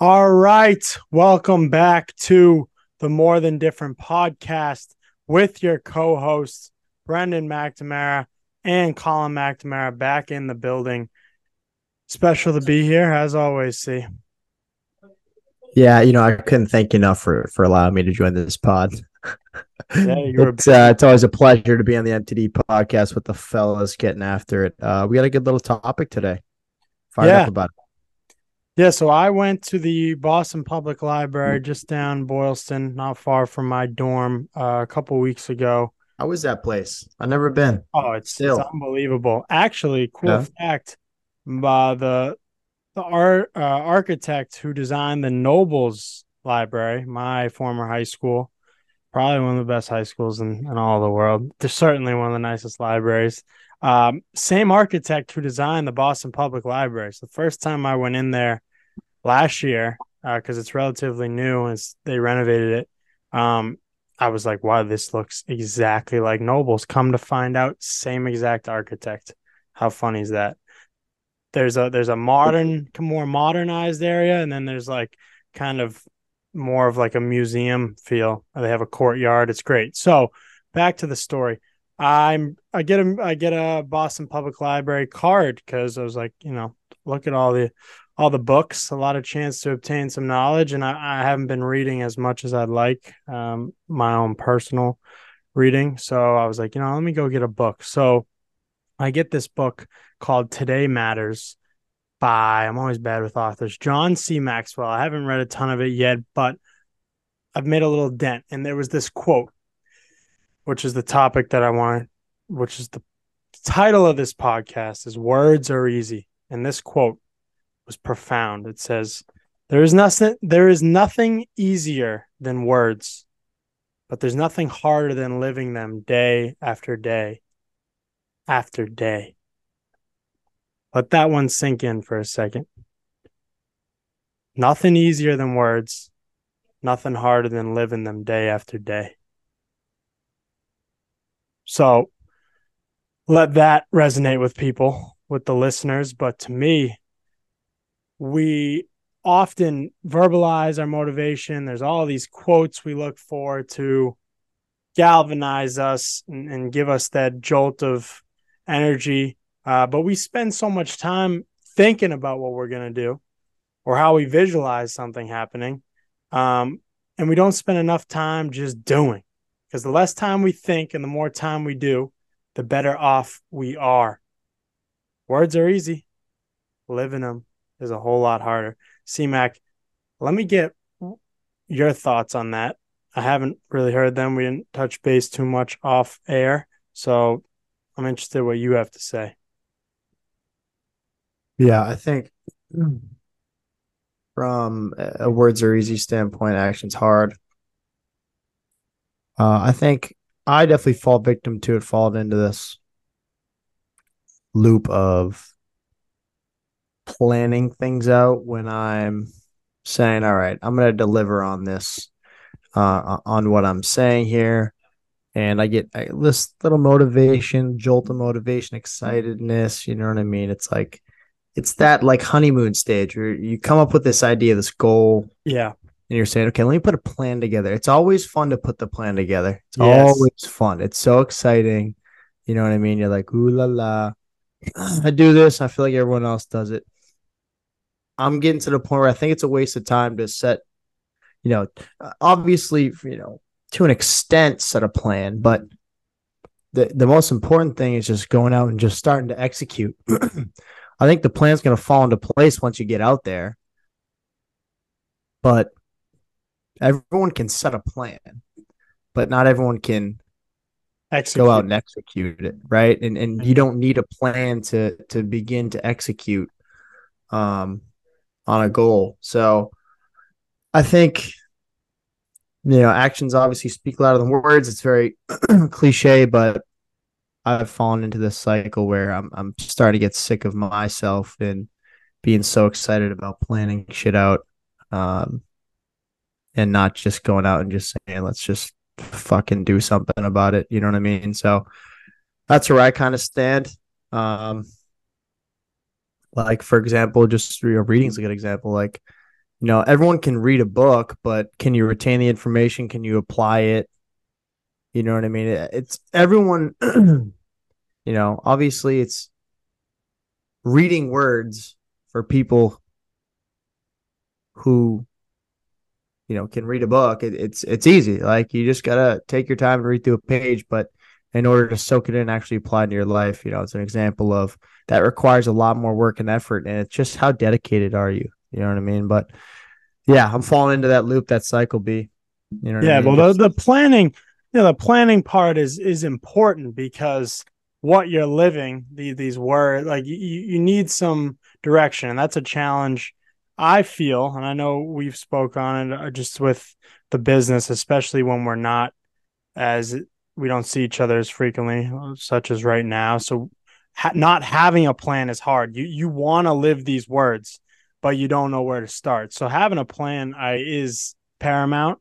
All right. Welcome back to the More Than Different podcast with your co hosts, Brendan McNamara and Colin McNamara, back in the building. Special to be here, as always, see. Yeah, you know, I couldn't thank you enough for for allowing me to join this pod. Yeah, it's uh, it's always a pleasure to be on the MTD podcast with the fellas getting after it. Uh, we got a good little topic today. Fired Yeah. up about it. Yeah, so I went to the Boston Public Library just down Boylston, not far from my dorm, uh, a couple weeks ago. How was that place? I've never been. Oh, it's, it's Still. unbelievable. Actually, cool Yeah. fact: uh, the the art uh, architect who designed the Nobles Library, my former high school, probably one of the best high schools in, in all the world. They're certainly one of the nicest libraries. Um, same architect who designed the Boston Public Library. So the first time I went in there last year, because it's relatively new, as they renovated it. Um, I was like, wow, this looks exactly like Nobles. Come to find out, same exact architect. How funny is that? There's a there's a modern, more modernized area, and then there's like kind of more of like a museum feel. They have a courtyard. It's great. So back to the story. I'm I get a I get a Boston Public Library card because I was like, you know, look at all the all the books, a lot of chance to obtain some knowledge, and I, I haven't been reading as much as I'd like, um, my own personal reading. So I was like, you know, let me go get a book. So I get this book called Today Matters by I'm always bad with authors, John C. Maxwell. I haven't read a ton of it yet, but I've made a little dent. And there was this quote, which is the topic that I want, which is the title of this podcast is Words Are Easy. And this quote was profound. It says, There is nothing there is nothing easier than words, but there's nothing harder than living them day after day after day. Let that one sink in for a second. Nothing easier than words, nothing harder than living them day after day. So let that resonate with people, with the listeners. But to me, we often verbalize our motivation. There's all these quotes we look for to galvanize us and, and give us that jolt of energy. Uh, but we spend so much time thinking about what we're going to do or how we visualize something happening. Um, and we don't spend enough time just doing because the less time we think and the more time we do, the better off we are. Words are easy, living them is a whole lot harder. CMAC, let me get your thoughts on that. I haven't really heard them. We didn't touch base too much off air. So I'm interested what you have to say. Yeah, I think from a words are easy standpoint, actions hard. Uh, I think I definitely fall victim to it, fall into this loop of planning things out when I'm saying, all right, I'm going to deliver on this, uh, on what I'm saying here. And I get I, this little motivation, jolt of motivation, excitedness. You know what I mean? It's like, it's that like honeymoon stage where you come up with this idea, this goal, Yeah. And you're saying, okay, let me put a plan together. It's always fun to put the plan together. It's Yes. always fun. It's so exciting. You know what I mean? You're like, ooh la la. I do this. I feel like everyone else does it. I'm getting to the point where I think it's a waste of time to set, you know, obviously, you know, to an extent, set a plan, but the the most important thing is just going out and just starting to execute. I think the plan's going to fall into place once you get out there. But everyone can set a plan, but not everyone can Execute. go out and execute it, right? And and you don't need a plan to to begin to execute um on a goal. So I think you know, actions obviously speak louder than words. It's very cliche, but I've fallen into this cycle where I'm I'm starting to get sick of myself and being so excited about planning shit out. Um and not just going out and just saying, let's just fucking do something about it. You know what I mean? So that's where I kind of stand. Um, like for example, just you know, reading is a good example. Like, you know, everyone can read a book, but can you retain the information? Can you apply it? You know what I mean? It's everyone, you know, obviously it's reading words for people who you know can read a book it, it's it's easy. Like you just gotta take your time and read through a page but in order to soak it in and actually apply it to your life you know it's an example of that requires a lot more work and effort and it's just how dedicated are you? You know what i mean? But yeah i'm falling into that loop that cycle b. You know yeah I mean? well the, the planning you know the planning part is is important because what you're living the, these words like you, you need some direction and that's a challenge I feel, and I know we've spoke on it uh, just with the business, especially when we're not as we don't see each other as frequently, uh, such as right now. So, ha- not having a plan is hard. You you want to live these words, but you don't know where to start. So, having a plan I, is paramount.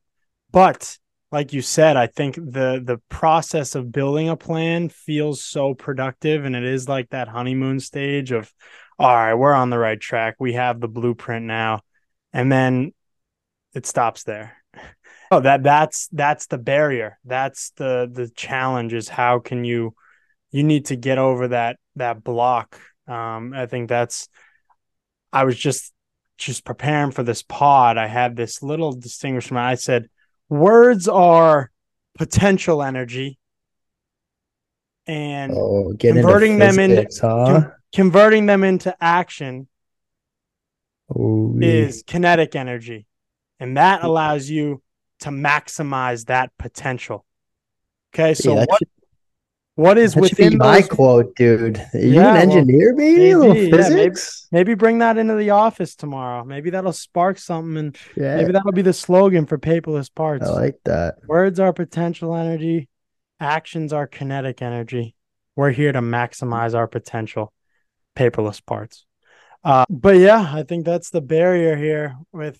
But like you said, I think the the process of building a plan feels so productive, and it is like that honeymoon stage of all right, we're on the right track. We have the blueprint now. And then it stops there. Oh, that that's that's the barrier. That's the the challenge is how can you you need to get over that that block. Um, I think that's I was just just preparing for this pod. I had this little distinguishment. I said words are potential energy and oh, converting them into huh? Converting them into action Ooh, is kinetic energy. And that allows you to maximize that potential. Okay. So yeah, what, what is within my those... quote, dude? Are you yeah, an engineer, well, maybe? maybe physics? Maybe, maybe, bring that into the office tomorrow. Maybe that'll spark something and yeah. maybe that'll be the slogan for paperless parts. I like that. Words are potential energy, actions are kinetic energy. We're here to maximize our potential paperless parts. Uh, but yeah, I think that's the barrier here with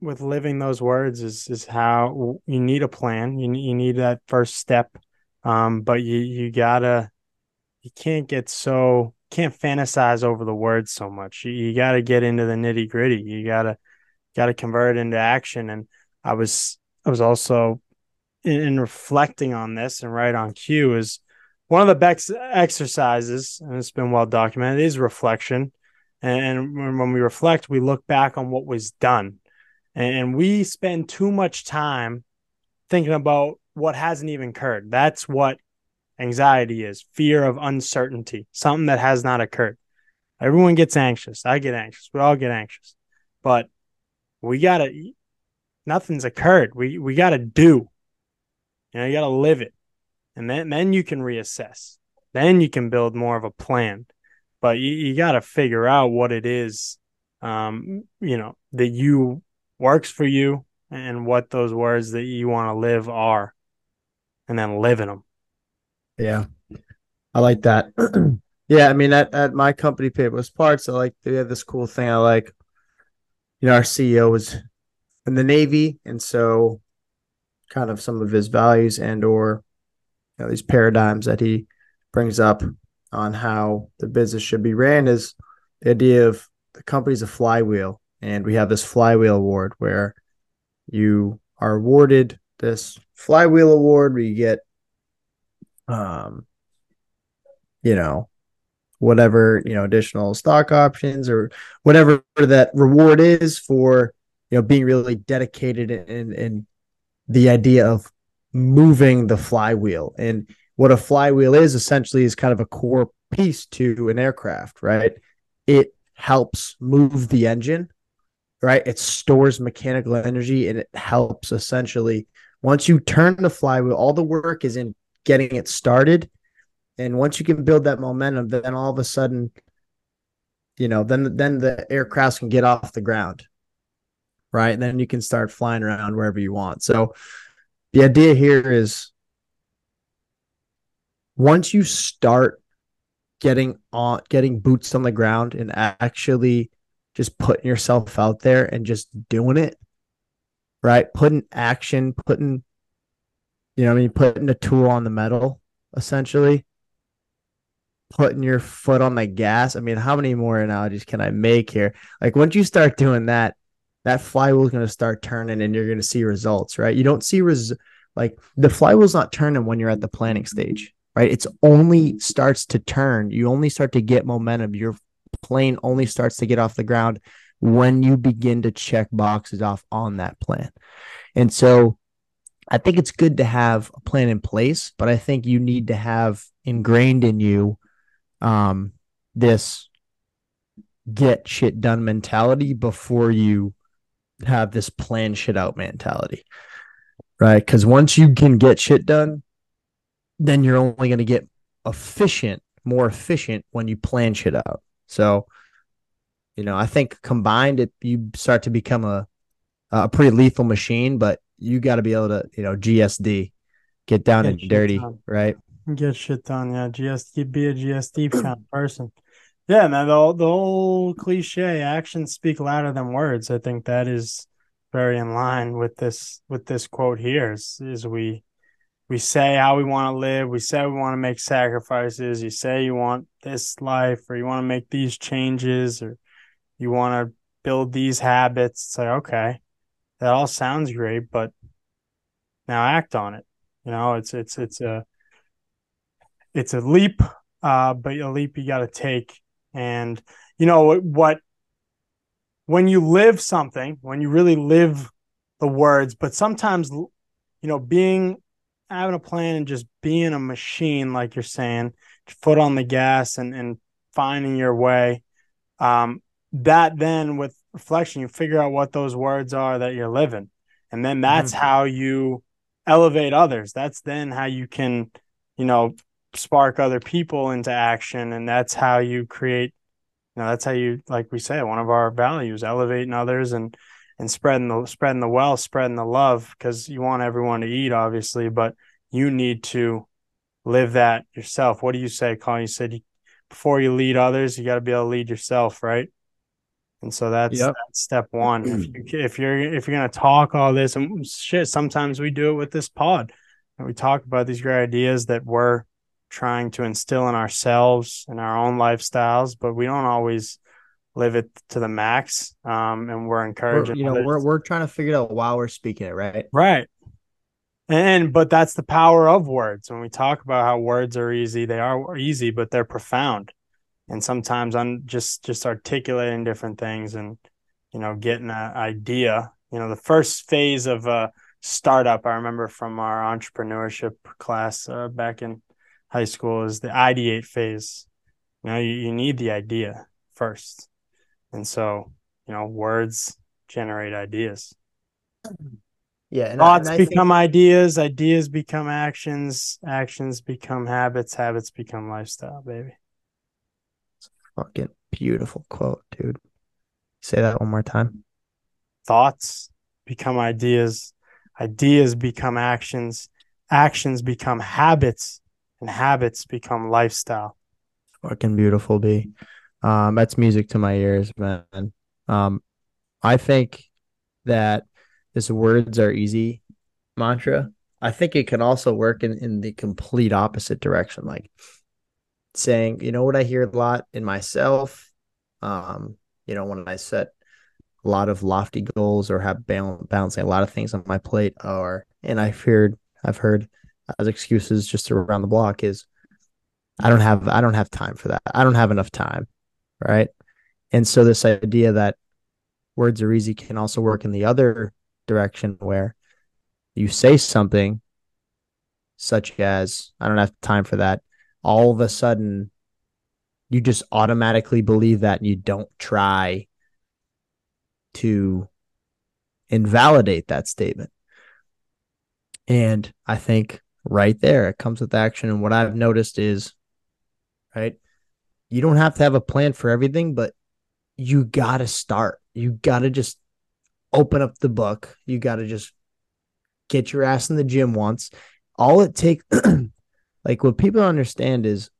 with living those words is is how you need a plan. You you need that first step, um, but you you gotta you can't get so can't fantasize over the words so much. You, you got to get into the nitty gritty. You gotta got to convert it into action. And I was I was also in, in reflecting on this and right on cue is one of the best exercises, and it's been well documented, is reflection. And when we reflect, we look back on what was done. And we spend too much time thinking about what hasn't even occurred. That's what anxiety is fear of uncertainty, something that has not occurred. Everyone gets anxious. I get anxious. We all get anxious. But we got to, nothing's occurred. We, we got to do. You know, you got to live it and then then you can reassess. Then you can build more of a plan. But you, you got to figure out what it is, um, you know, that you works for you and what those words that you want to live are, and then live in them. Yeah, I like that. yeah, I mean, at, at my company, Paperless Parts, I like they have this cool thing. I like, you know, our CEO was in the Navy, and so kind of some of his values and or know, these paradigms that he brings up on how the business should be ran is the idea of the company's a flywheel. And we have this flywheel award where you are awarded this flywheel award where you get um you know whatever you know additional stock options or whatever that reward is for you know being really dedicated in in the idea of moving the flywheel. And what a flywheel is essentially is kind of a core piece to an aircraft, right? It helps move the engine, right? It stores mechanical energy and it helps essentially once you turn the flywheel, all the work is in getting it started. And once you can build that momentum, then all of a sudden, you know, then then the aircraft can get off the ground. Right. And then you can start flying around wherever you want. So the idea here is once you start getting on getting boots on the ground and actually just putting yourself out there and just doing it right? Putting action putting you know i mean? Putting a tool on the metal essentially. Putting your foot on the gas. I mean how many more analogies can i make here? Like once you start doing that that flywheel is going to start turning and you're going to see results, right? You don't see res like the flywheel's not turning when you're at the planning stage, right? It's only starts to turn. You only start to get momentum. Your plane only starts to get off the ground when you begin to check boxes off on that plan. And so I think it's good to have a plan in place, but I think you need to have ingrained in you um, this get shit done mentality before you have this plan shit out mentality. Right. Cause once you can get shit done, then you're only going to get efficient, more efficient when you plan shit out. So, you know, I think combined, it you start to become a a pretty lethal machine. But you got to be able to, you know, GSD, get down get and dirty, done. right? Get shit done, yeah. GSD, be a GSD kind of person. Yeah, man. The the whole cliche, actions speak louder than words. I think that is very in line with this with this quote here. Is, is we we say how we want to live. We say we want to make sacrifices. You say you want this life, or you want to make these changes, or you want to build these habits. It's like okay, that all sounds great, but now act on it. You know, it's it's it's a it's a leap, uh, but a leap you got to take. And you know what? When you live something, when you really live the words, but sometimes, you know, being having a plan and just being a machine, like you're saying, foot on the gas and and finding your way. Um, that then with reflection, you figure out what those words are that you're living. And then that's mm-hmm. how you elevate others. That's then how you can, you know, spark other people into action. And that's how you create, you know, that's how you, like we say, one of our values, elevating others and, and spreading the, spreading the wealth, spreading the love, because you want everyone to eat, obviously, but you need to live that yourself. What do you say, Colin? You said you, before you lead others, you got to be able to lead yourself, right? And so that's, yep. that's step one. if, you, if you're if you're gonna talk all this and shit, sometimes we do it with this pod. And we talk about these great ideas that we're trying to instill in ourselves and our own lifestyles, but we don't always live it to the max. Um, and we're encouraging. We're, you know, others. we're we're trying to figure it out while we're speaking it, right? Right. And but that's the power of words. When we talk about how words are easy, they are easy, but they're profound and sometimes I'm just just articulating different things and you know getting an idea. You know, the first phase of a startup I remember from our entrepreneurship class uh, back in high school is the ideate phase. You know, you, you need the idea first, and so you know words generate ideas. Yeah, and thoughts I, and become think... ideas, ideas become actions, actions become habits, habits become lifestyle, baby. It's a fucking beautiful quote, dude. Say that one more time. Thoughts become ideas, ideas become actions, actions become habits, and habits become lifestyle. Fucking beautiful, B. Um, that's music to my ears, man. Um, I think that this words are easy mantra. I think it can also work in, in the complete opposite direction. Like saying, you know what I hear a lot in myself, um, you know, when I set a lot of lofty goals or have balance, balancing a lot of things on my plate, or and I've heard I've heard as excuses just around the block is I don't have I don't have time for that. I don't have enough time, right? And so this idea that words are easy can also work in the other direction where you say something such as I don't have time for that all of a sudden you just automatically believe that and you don't try to invalidate that statement. And I think right there it comes with action. And what I've noticed is, right, you don't have to have a plan for everything, but you got to start. You got to just open up the book. You got to just get your ass in the gym once. All it takes Like what people understand is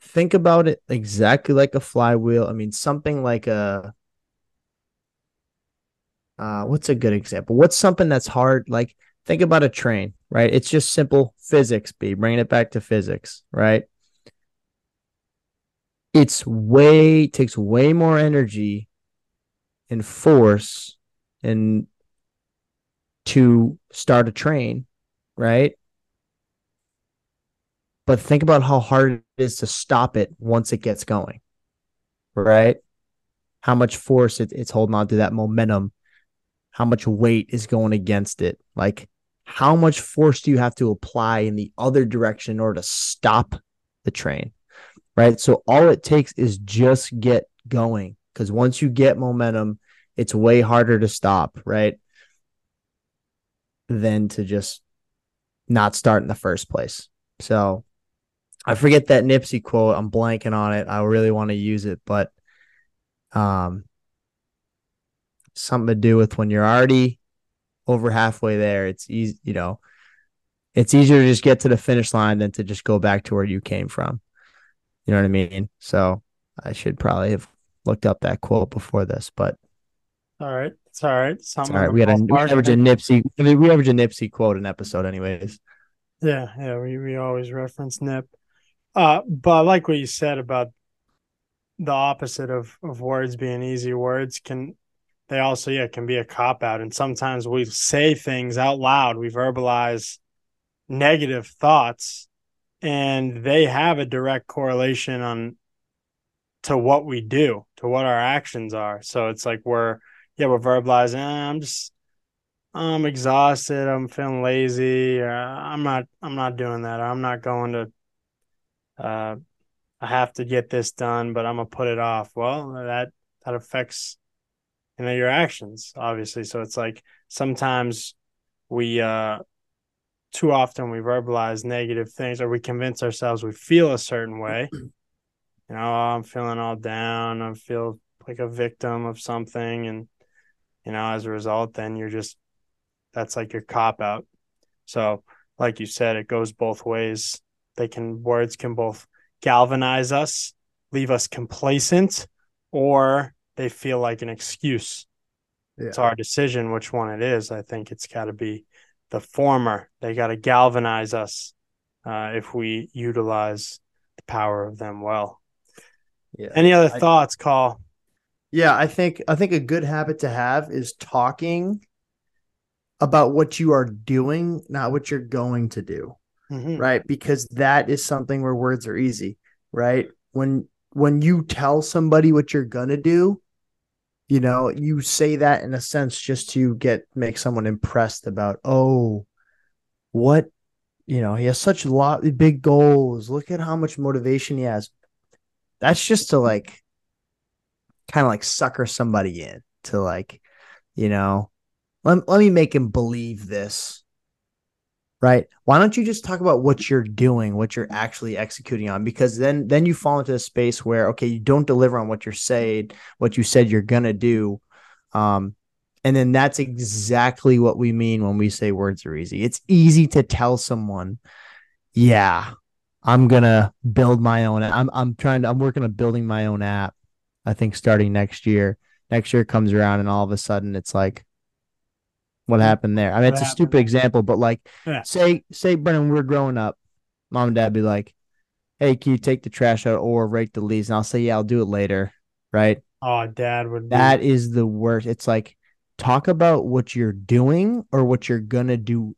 think about it exactly like a flywheel. I mean, something like a uh, what's a good example? What's something that's hard? Like think about a train, right? It's just simple physics, B, bringing it back to physics, right? It's way takes way more energy and force and to start a train, right? But think about how hard it is to stop it once it gets going, right? How much force it, it's holding on to that momentum, how much weight is going against it. Like, how much force do you have to apply in the other direction in order to stop the train? Right. So, all it takes is just get going because once you get momentum, it's way harder to stop, right? Than to just not start in the first place. So I forget that Nipsey quote. I'm blanking on it. I really want to use it, but um something to do with when you're already over halfway there. It's easy, you know, it's easier to just get to the finish line than to just go back to where you came from. You know what I mean? So I should probably have looked up that quote before this, but all right, it's all right. Something all right. We had a we average a Nipsey. I mean, we average a Nipsey quote an episode, anyways. Yeah, yeah. We we always reference Nip. Uh, but I like what you said about the opposite of of words being easy. Words can they also yeah can be a cop out, and sometimes we say things out loud. We verbalize negative thoughts, and they have a direct correlation on to what we do, to what our actions are. So it's like we're yeah, we're verbalizing. Eh, I'm just I'm exhausted. I'm feeling lazy. Or, I'm not. I'm not doing that. I'm not going to. Uh, I have to get this done, but I'm gonna put it off. Well, that that affects you know your actions, obviously. So it's like sometimes we uh too often we verbalize negative things or we convince ourselves we feel a certain way you know, oh, I'm feeling all down. I feel like a victim of something. And, you know, as a result, then you're just, that's like your cop out. So, like you said, it goes both ways. They can, words can both galvanize us, leave us complacent, or they feel like an excuse. Yeah. It's our decision which one it is. I think it's got to be the former. They got to galvanize us uh, if we utilize the power of them well. Yeah. Any other I, thoughts, Call? Yeah, I think I think a good habit to have is talking about what you are doing, not what you're going to do. Mm-hmm. Right? Because that is something where words are easy, right? When when you tell somebody what you're going to do, you know, you say that in a sense just to get make someone impressed about, "Oh, what you know, he has such a lot big goals. Look at how much motivation he has that's just to like kind of like sucker somebody in to like, you know, let, let me make him believe this. Right. Why don't you just talk about what you're doing, what you're actually executing on? Because then then you fall into a space where okay, you don't deliver on what you're saying, what you said you're gonna do. Um, and then that's exactly what we mean when we say words are easy. It's easy to tell someone, yeah, I'm gonna build my own. I'm I'm trying to. I'm working on building my own app. I think starting next year. Next year comes around, and all of a sudden, it's like, what happened there? I mean, what it's a stupid example, but like, yeah. say say Brennan, we are growing up, mom and dad be like, "Hey, can you take the trash out or rake the leaves?" And I'll say, "Yeah, I'll do it later." Right? Oh, dad would. Be- that is the worst. It's like talk about what you're doing or what you're gonna do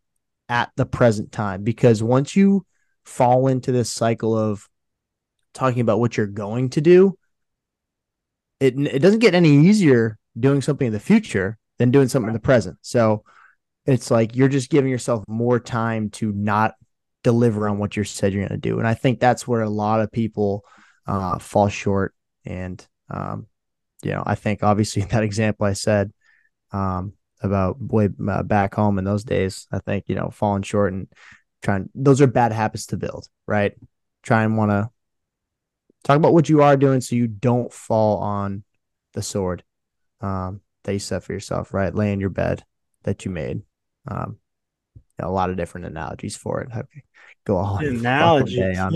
at the present time, because once you fall into this cycle of talking about what you're going to do, it it doesn't get any easier doing something in the future than doing something in the present. So it's like you're just giving yourself more time to not deliver on what you said you're going to do. And I think that's where a lot of people uh, fall short. And, um, you know, I think obviously that example I said um, about way uh, back home in those days, I think, you know, falling short and trying those are bad habits to build, right? Try and want to talk about what you are doing so you don't fall on the sword um, that you set for yourself, right? Lay in your bed that you made. Um, you know, a lot of different analogies for it. Go all analogies. yeah,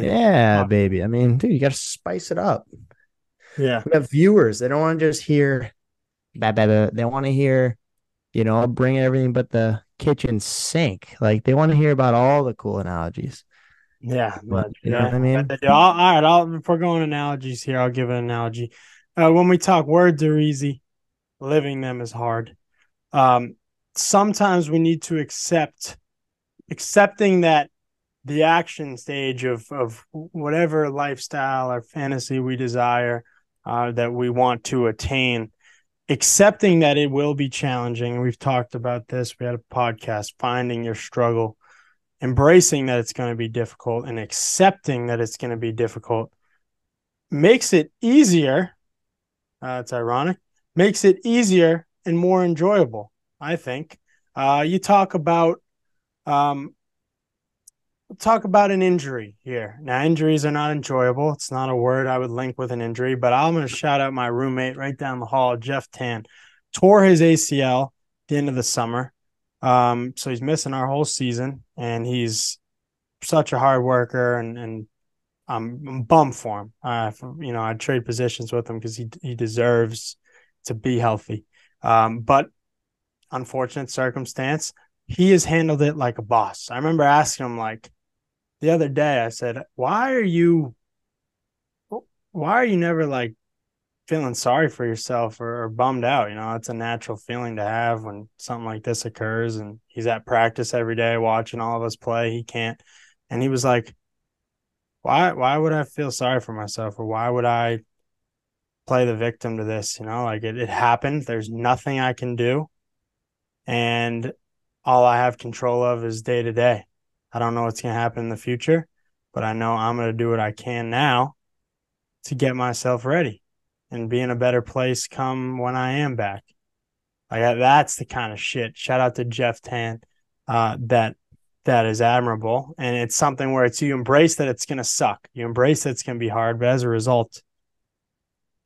yeah baby. I mean, dude, you got to spice it up. Yeah, we have viewers. They don't want to just hear, bah, bah, bah. they want to hear, you know, bring everything but the kitchen sink. Like they want to hear about all the cool analogies. Yeah, but, you yeah. know what I mean. All, all right, I'll, if we're going analogies here, I'll give an analogy. Uh, when we talk, words are easy. Living them is hard. Um, sometimes we need to accept accepting that the action stage of of whatever lifestyle or fantasy we desire uh, that we want to attain accepting that it will be challenging we've talked about this we had a podcast finding your struggle embracing that it's going to be difficult and accepting that it's going to be difficult makes it easier uh, it's ironic makes it easier and more enjoyable i think uh, you talk about um, talk about an injury here. Now, injuries are not enjoyable. It's not a word I would link with an injury, but I'm going to shout out my roommate right down the hall, Jeff Tan. Tore his ACL at the end of the summer. Um, so he's missing our whole season, and he's such a hard worker, and and I'm, I'm bummed for him. Uh, for, you know, I trade positions with him because he he deserves to be healthy. Um, but unfortunate circumstance, he has handled it like a boss. I remember asking him like, the other day I said, "Why are you why are you never like feeling sorry for yourself or, or, bummed out? You know, it's a natural feeling to have when something like this occurs and he's at practice every day watching all of us play. He can't and he was like, Why why would I feel sorry for myself or why would I play the victim to this? You know, like it, it happened. There's nothing I can do. And all I have control of is day to day. I don't know what's going to happen in the future, but I know I'm going to do what I can now to get myself ready and be in a better place come when I am back. Like that's the kind of shit. Shout out to Jeff Tan. Uh, that that is admirable, and it's something where it's you embrace that it's going to suck. You embrace that it's going to be hard, but as a result,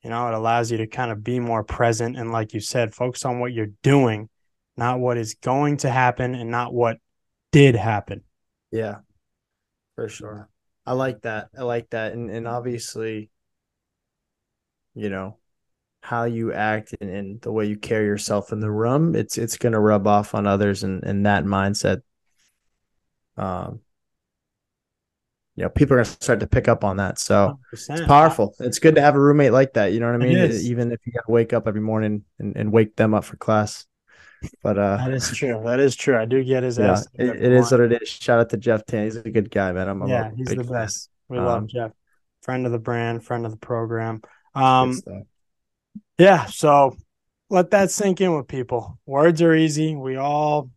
you know it allows you to kind of be more present and, like you said, focus on what you're doing, not what is going to happen, and not what did happen. Yeah, for sure. I like that. I like that. And and obviously, you know, how you act and, and the way you carry yourself in the room, it's it's gonna rub off on others and, and that mindset. Um you know, people are gonna start to pick up on that. So 100%. it's powerful. It's good to have a roommate like that. You know what I mean? Even if you gotta wake up every morning and, and wake them up for class. But uh, that is true. That is true. I do get his yeah, ass. it, it is what it is. Shout out to Jeff Tan. He's a good guy, man. I'm a yeah, he's the best. Fan. We um, love Jeff. Friend of the brand, friend of the program. Um, yeah. So let that sink in with people. Words are easy. We all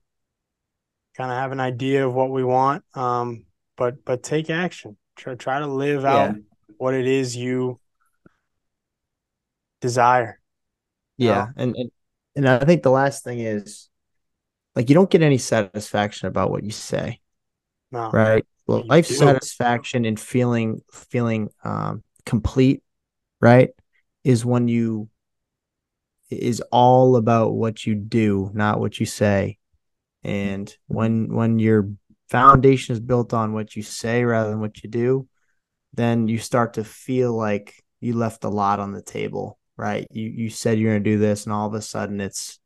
kind of have an idea of what we want. Um, but but take action. Try try to live yeah. out what it is you desire. Yeah, and, and and I think the last thing is like you don't get any satisfaction about what you say. No. Right? Well, life do. satisfaction and feeling feeling um complete, right? Is when you is all about what you do, not what you say. And when when your foundation is built on what you say rather than what you do, then you start to feel like you left a lot on the table right? You you said you're gonna do this, and all of a sudden it's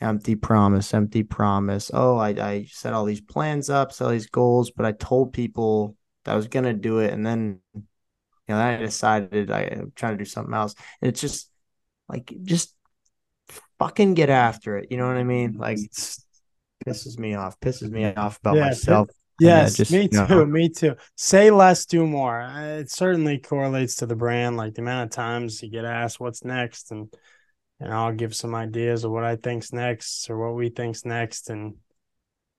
empty promise, empty promise. Oh, I, I set all these plans up, set all these goals, but I told people that I was gonna do it, and then you know, then I decided I, am trying to do something else. And it's just like just fucking get after it. You know what I mean? Like pisses me off, pisses me off about yeah, myself. Yes, just, me too. You know, me too. Say less, do more. It certainly correlates to the brand, like the amount of times you get asked what's next, and and I'll give some ideas of what I think's next or what we think's next, and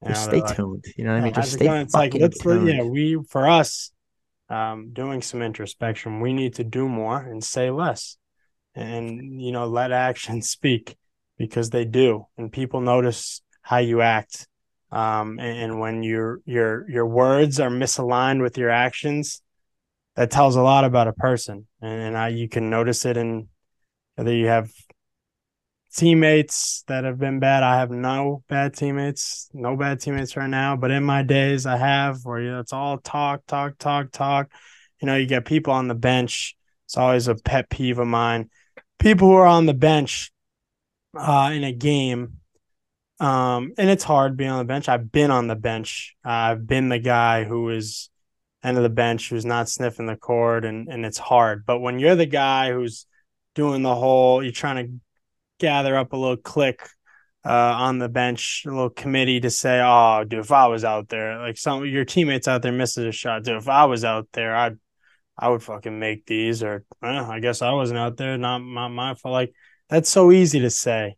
you know, stay like, tuned. You know what I mean? Just stay. It's like let's tuned. yeah. We for us, um, doing some introspection, we need to do more and say less, and you know let actions speak because they do, and people notice how you act um, and, when your your your words are misaligned with your actions, that tells a lot about a person. And, and I, you can notice it in whether you have teammates that have been bad. I have no bad teammates, no bad teammates right now. But in my days, I have where you know, it's all talk, talk, talk, talk. You know, you get people on the bench. It's always a pet peeve of mine. People who are on the bench uh, in a game um, and it's hard being on the bench. I've been on the bench. I've been the guy who is end of the bench who's not sniffing the cord, and and it's hard. But when you're the guy who's doing the whole, you're trying to gather up a little clique uh, on the bench, a little committee to say, "Oh, dude, if I was out there, like some your teammates out there misses a shot, dude, if I was out there, I'd I would fucking make these." Or I guess I wasn't out there, not my my fault. Like that's so easy to say.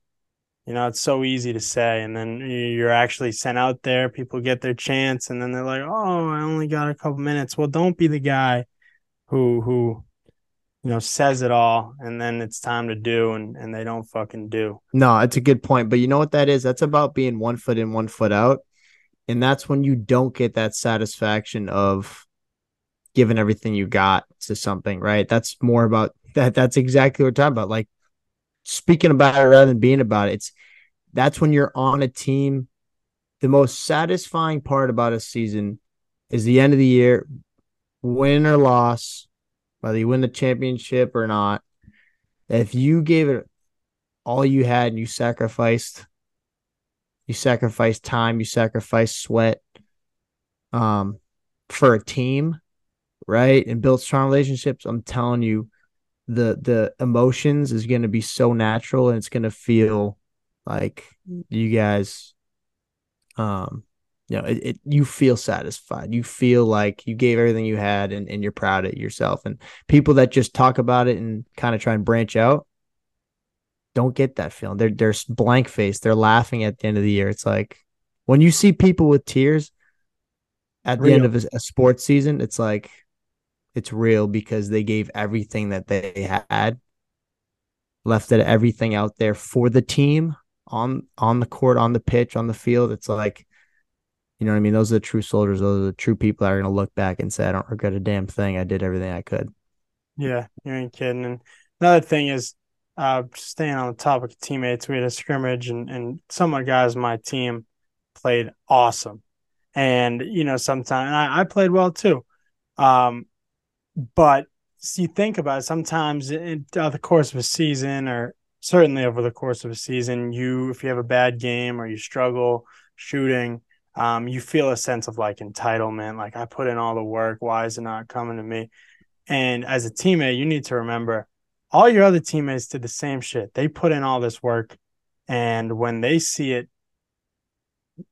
You know, it's so easy to say, and then you're actually sent out there. People get their chance, and then they're like, "Oh, I only got a couple minutes." Well, don't be the guy who who you know, says it all, and then it's time to do, and and they don't fucking do. No, it's a good point, but you know what that is? That's about being one foot in, one foot out, and that's when you don't get that satisfaction of giving everything you got to something, right? That's more about that. That's exactly what we're talking about. Like speaking about it rather than being about it. It's that's when you're on a team. The most satisfying part about a season is the end of the year, win or loss whether you win the championship or not, if you gave it all you had and you sacrificed, you sacrificed time, you sacrificed sweat, um, for a team, right, and build strong relationships. I'm telling you, the the emotions is going to be so natural and it's going to feel like you guys um you know, it, it, you feel satisfied. You feel like you gave everything you had and, and you're proud of yourself. And people that just talk about it and kind of try and branch out don't get that feeling. They're they're blank faced. They're laughing at the end of the year. It's like when you see people with tears at the end of a, a sports season, it's like it's real because they gave everything that they had, left it everything out there for the team on on the court, on the pitch, on the field. It's like you know what I mean? Those are the true soldiers. Those are the true people that are going to look back and say, I don't regret a damn thing. I did everything I could. Yeah, you ain't kidding. And another thing is, uh, staying on the topic of teammates, we had a scrimmage and, and some of the guys on my team played awesome. And, you know, sometimes I, I played well too. Um, but you think about it, sometimes in uh, the course of a season or certainly over the course of a season, you, if you have a bad game or you struggle shooting, um, you feel a sense of like entitlement, like I put in all the work. Why is it not coming to me? And as a teammate, you need to remember all your other teammates did the same shit. They put in all this work. And when they see it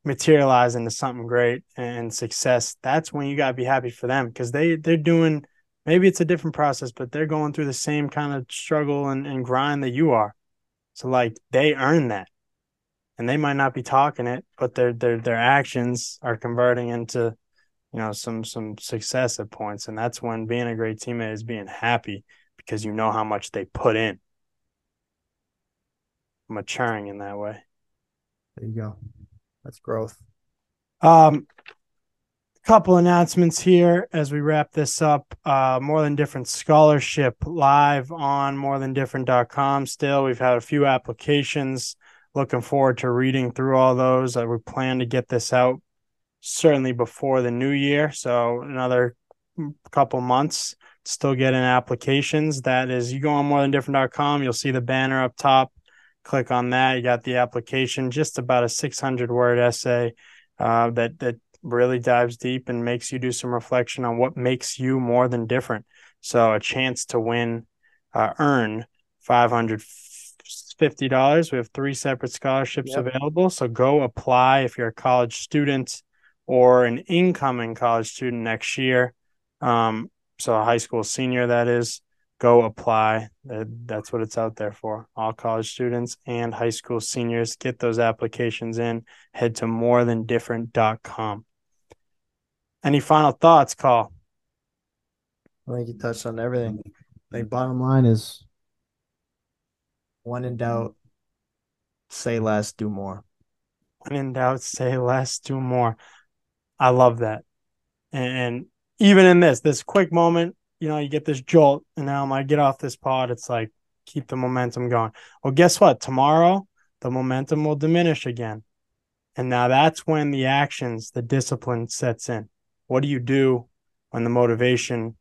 materialize into something great and success, that's when you gotta be happy for them because they they're doing maybe it's a different process, but they're going through the same kind of struggle and, and grind that you are. So like they earn that and they might not be talking it, but their their their actions are converting into, you know, some some success at points, and that's when being a great teammate is being happy because you know how much they put in. Maturing in that way. There you go. That's growth. Um, couple announcements here as we wrap this up. Uh, More Than Different Scholarship live on morethandifferent.com. Still, we've had a few applications looking forward to reading through all those. I would plan to get this out certainly before the new year. So another couple months. Still getting applications. That is, you go on more than different.com, you'll see the banner up top. Click on that. You got the application, just about a 600 word essay uh, that that really dives deep and makes you do some reflection on what makes you more than different. So a chance to win, uh, earn 500 $50. We have three separate scholarships yep. available. So go apply if you're a college student or an incoming college student next year. Um, so a high school senior, that is, go apply. That's what it's out there for. All college students and high school seniors get those applications in. Head to morethandifferent.com. Any final thoughts, Call? I think you touched on everything. I think bottom line is when in doubt, say less, do more. When in doubt, say less, do more. I love that. And, and even in this, this quick moment, you know, you get this jolt, and now I'm like, get off this pod. It's like, keep the momentum going. Well, guess what? Tomorrow, the momentum will diminish again. And now that's when the actions, the discipline sets in. What do you do when the motivation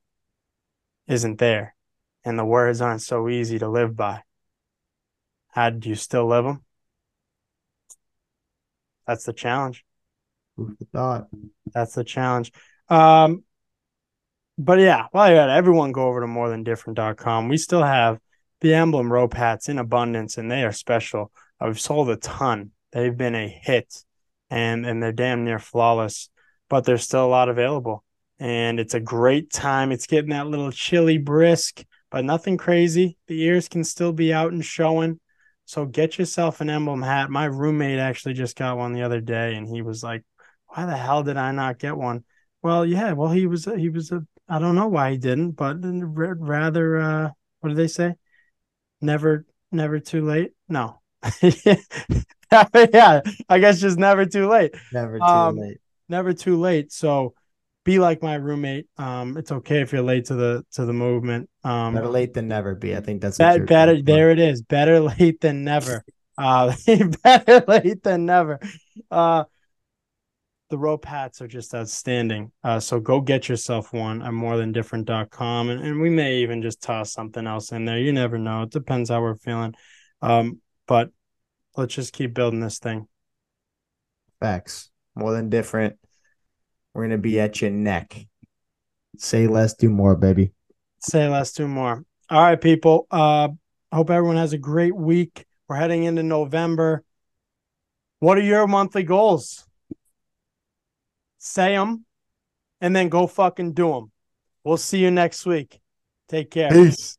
isn't there and the words aren't so easy to live by? How do you still live them? That's the challenge. Who'd thought? That's the challenge. Um, but yeah, while you're at it, everyone go over to morethandifferent.com. We still have the emblem rope hats in abundance, and they are special. I've sold a ton. They've been a hit, and and they're damn near flawless. But there's still a lot available, and it's a great time. It's getting that little chilly brisk, but nothing crazy. The ears can still be out and showing. So get yourself an emblem hat. My roommate actually just got one the other day, and he was like, "Why the hell did I not get one?" Well, yeah, well he was he was a I don't know why he didn't, but rather uh what do they say? Never never too late. No. yeah, I guess just never too late. Never too um, late. Never too late. So be like my roommate. Um, it's okay if you're late to the to the movement. Um, better late than never. Be. I think that's that, better. There it is. Better late than never. Uh, better late than never. Uh, the rope hats are just outstanding. Uh, so go get yourself one at morethandifferent.com. And, and we may even just toss something else in there. You never know. It depends how we're feeling. Um, but let's just keep building this thing. Facts. More than different. We're going to be at your neck. Say less, do more, baby. Say less, do more. All right, people. Uh, hope everyone has a great week. We're heading into November. What are your monthly goals? say them, and then go fucking do them. We'll see you next week. Take care. Peace.